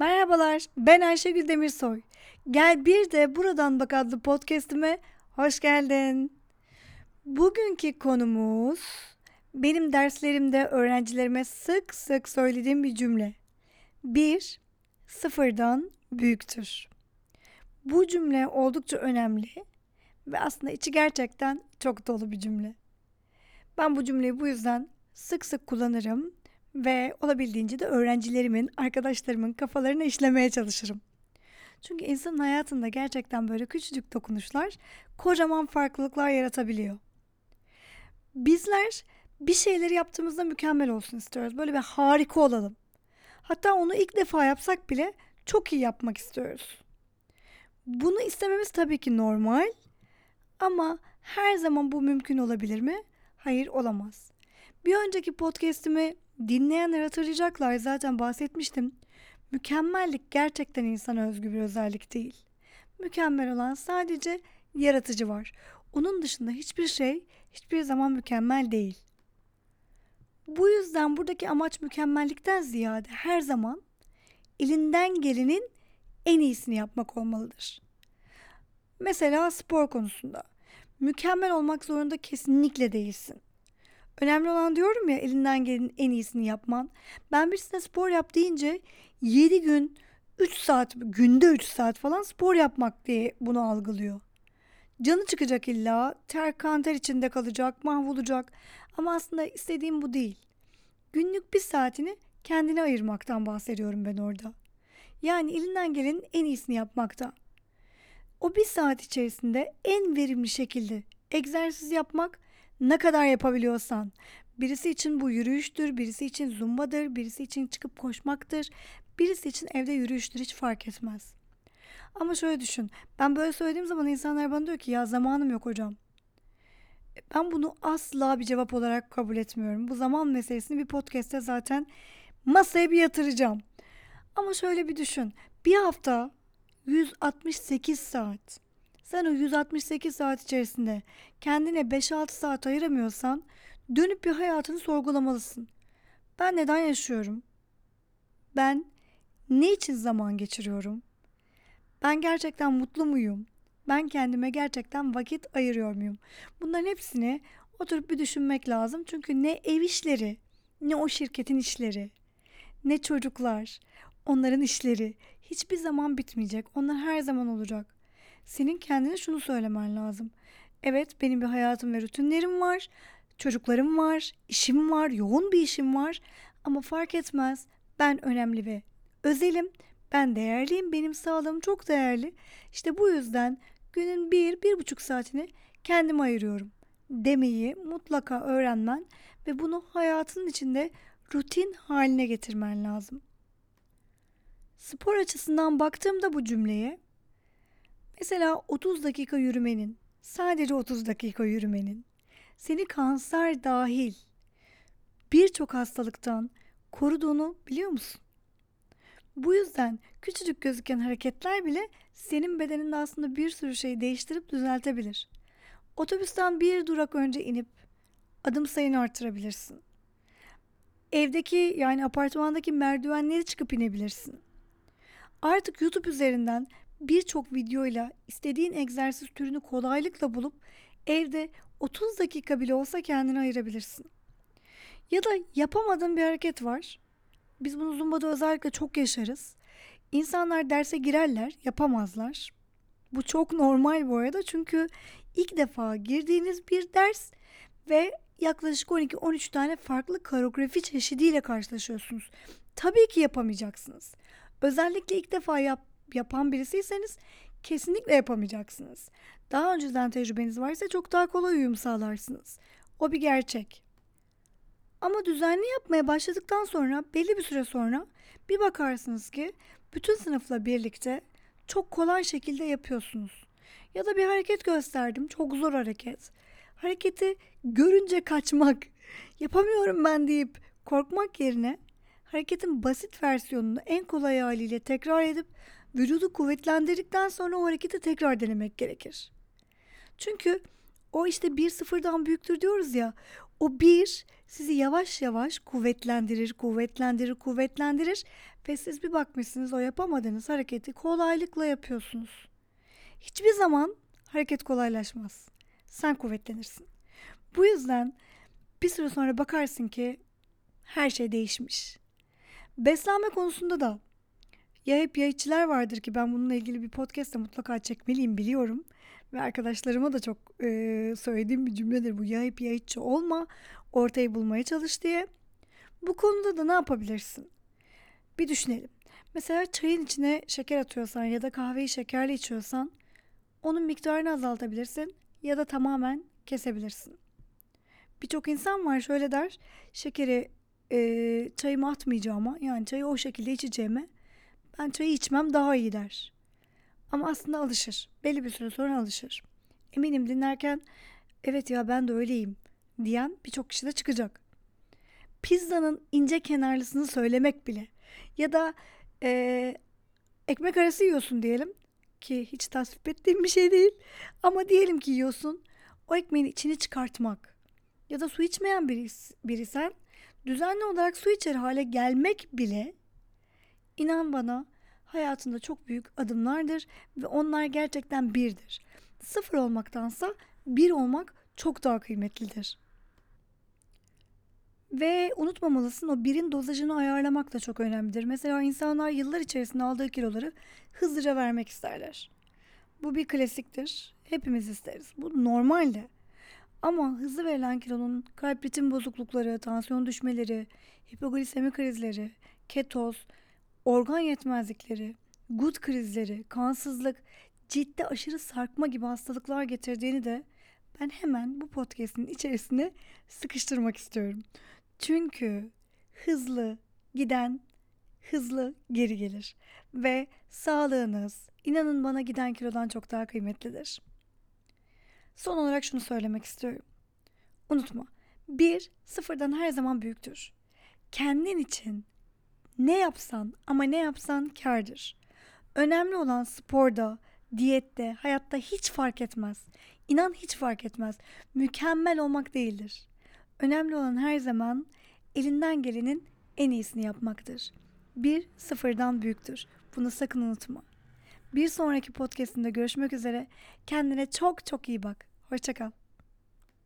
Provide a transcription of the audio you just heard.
Merhabalar, ben Ayşegül Demirsoy. Gel bir de Buradan Bak adlı podcastime hoş geldin. Bugünkü konumuz benim derslerimde öğrencilerime sık sık söylediğim bir cümle. Bir, sıfırdan büyüktür. Bu cümle oldukça önemli ve aslında içi gerçekten çok dolu bir cümle. Ben bu cümleyi bu yüzden sık sık kullanırım ve olabildiğince de öğrencilerimin, arkadaşlarımın kafalarına işlemeye çalışırım. Çünkü insanın hayatında gerçekten böyle küçücük dokunuşlar kocaman farklılıklar yaratabiliyor. Bizler bir şeyleri yaptığımızda mükemmel olsun istiyoruz. Böyle bir harika olalım. Hatta onu ilk defa yapsak bile çok iyi yapmak istiyoruz. Bunu istememiz tabii ki normal ama her zaman bu mümkün olabilir mi? Hayır olamaz. Bir önceki podcast'imi dinleyenler hatırlayacaklar zaten bahsetmiştim. Mükemmellik gerçekten insana özgü bir özellik değil. Mükemmel olan sadece yaratıcı var. Onun dışında hiçbir şey hiçbir zaman mükemmel değil. Bu yüzden buradaki amaç mükemmellikten ziyade her zaman elinden gelenin en iyisini yapmak olmalıdır. Mesela spor konusunda mükemmel olmak zorunda kesinlikle değilsin. Önemli olan diyorum ya elinden gelenin en iyisini yapman. Ben birisine spor yap deyince 7 gün 3 saat günde 3 saat falan spor yapmak diye bunu algılıyor. Canı çıkacak illa ter kanter içinde kalacak mahvolacak ama aslında istediğim bu değil. Günlük bir saatini kendine ayırmaktan bahsediyorum ben orada. Yani elinden gelenin en iyisini yapmakta. O bir saat içerisinde en verimli şekilde egzersiz yapmak ne kadar yapabiliyorsan. Birisi için bu yürüyüştür, birisi için zumbadır, birisi için çıkıp koşmaktır, birisi için evde yürüyüştür hiç fark etmez. Ama şöyle düşün. Ben böyle söylediğim zaman insanlar bana diyor ki ya zamanım yok hocam. Ben bunu asla bir cevap olarak kabul etmiyorum. Bu zaman meselesini bir podcast'te zaten masaya bir yatıracağım. Ama şöyle bir düşün. Bir hafta 168 saat. Sen o 168 saat içerisinde kendine 5-6 saat ayıramıyorsan dönüp bir hayatını sorgulamalısın. Ben neden yaşıyorum? Ben ne için zaman geçiriyorum? Ben gerçekten mutlu muyum? Ben kendime gerçekten vakit ayırıyor muyum? Bunların hepsini oturup bir düşünmek lazım. Çünkü ne ev işleri, ne o şirketin işleri, ne çocuklar, onların işleri hiçbir zaman bitmeyecek. Onlar her zaman olacak. Senin kendine şunu söylemen lazım. Evet benim bir hayatım ve rutinlerim var. Çocuklarım var, işim var, yoğun bir işim var. Ama fark etmez. Ben önemli ve özelim. Ben değerliyim. Benim sağlığım çok değerli. İşte bu yüzden günün bir, bir buçuk saatini kendime ayırıyorum. Demeyi mutlaka öğrenmen ve bunu hayatın içinde rutin haline getirmen lazım. Spor açısından baktığımda bu cümleye mesela 30 dakika yürümenin, sadece 30 dakika yürümenin seni kanser dahil birçok hastalıktan koruduğunu biliyor musun? Bu yüzden küçücük gözüken hareketler bile senin bedeninde aslında bir sürü şeyi değiştirip düzeltebilir. Otobüsten bir durak önce inip adım sayını artırabilirsin. Evdeki yani apartmandaki merdivenleri çıkıp inebilirsin. Artık YouTube üzerinden birçok videoyla istediğin egzersiz türünü kolaylıkla bulup evde 30 dakika bile olsa kendini ayırabilirsin. Ya da yapamadığın bir hareket var. Biz bunu Zumba'da özellikle çok yaşarız. İnsanlar derse girerler, yapamazlar. Bu çok normal bu arada çünkü ilk defa girdiğiniz bir ders ve yaklaşık 12-13 tane farklı koreografi çeşidiyle karşılaşıyorsunuz. Tabii ki yapamayacaksınız. Özellikle ilk defa yap, yapan birisiyseniz kesinlikle yapamayacaksınız. Daha önceden tecrübeniz varsa çok daha kolay uyum sağlarsınız. O bir gerçek. Ama düzenli yapmaya başladıktan sonra belli bir süre sonra bir bakarsınız ki bütün sınıfla birlikte çok kolay şekilde yapıyorsunuz. Ya da bir hareket gösterdim. Çok zor hareket. Hareketi görünce kaçmak, yapamıyorum ben deyip korkmak yerine hareketin basit versiyonunu en kolay haliyle tekrar edip vücudu kuvvetlendirdikten sonra o hareketi tekrar denemek gerekir. Çünkü o işte bir sıfırdan büyüktür diyoruz ya O bir sizi yavaş yavaş kuvvetlendirir, kuvvetlendirir, kuvvetlendirir ve siz bir bakmışsınız o yapamadığınız hareketi kolaylıkla yapıyorsunuz. Hiçbir zaman hareket kolaylaşmaz. Sen kuvvetlenirsin. Bu yüzden bir süre sonra bakarsın ki her şey değişmiş. Beslenme konusunda da ya hep ya içiler vardır ki ben bununla ilgili bir podcast da mutlaka çekmeliyim biliyorum. Ve arkadaşlarıma da çok e, söylediğim bir cümledir bu. Ya hep ya içi olma, ortayı bulmaya çalış diye. Bu konuda da ne yapabilirsin? Bir düşünelim. Mesela çayın içine şeker atıyorsan ya da kahveyi şekerli içiyorsan onun miktarını azaltabilirsin ya da tamamen kesebilirsin. Birçok insan var şöyle der. Şekeri e, çayıma atmayacağıma yani çayı o şekilde içeceğime ben çayı içmem daha iyi der. Ama aslında alışır. Belli bir süre sonra alışır. Eminim dinlerken evet ya ben de öyleyim diyen birçok kişi de çıkacak. Pizzanın ince kenarlısını söylemek bile ya da e, ekmek arası yiyorsun diyelim ki hiç tasvip ettiğim bir şey değil ama diyelim ki yiyorsun o ekmeğin içini çıkartmak ya da su içmeyen biri, birisen düzenli olarak su içer hale gelmek bile inan bana hayatında çok büyük adımlardır ve onlar gerçekten birdir. Sıfır olmaktansa bir olmak çok daha kıymetlidir. Ve unutmamalısın o birin dozajını ayarlamak da çok önemlidir. Mesela insanlar yıllar içerisinde aldığı kiloları hızlıca vermek isterler. Bu bir klasiktir. Hepimiz isteriz. Bu normal de. Ama hızlı verilen kilonun kalp ritim bozuklukları, tansiyon düşmeleri, hipoglisemi krizleri, ketoz, organ yetmezlikleri, gut krizleri, kansızlık, ciddi aşırı sarkma gibi hastalıklar getirdiğini de ben hemen bu podcast'in içerisine sıkıştırmak istiyorum. Çünkü hızlı giden hızlı geri gelir ve sağlığınız inanın bana giden kilodan çok daha kıymetlidir. Son olarak şunu söylemek istiyorum. Unutma. Bir sıfırdan her zaman büyüktür. Kendin için ne yapsan ama ne yapsan kardır. Önemli olan sporda, diyette, hayatta hiç fark etmez. İnan hiç fark etmez. Mükemmel olmak değildir. Önemli olan her zaman elinden gelenin en iyisini yapmaktır. Bir sıfırdan büyüktür. Bunu sakın unutma. Bir sonraki podcastinde görüşmek üzere. Kendine çok çok iyi bak. Hoşçakal.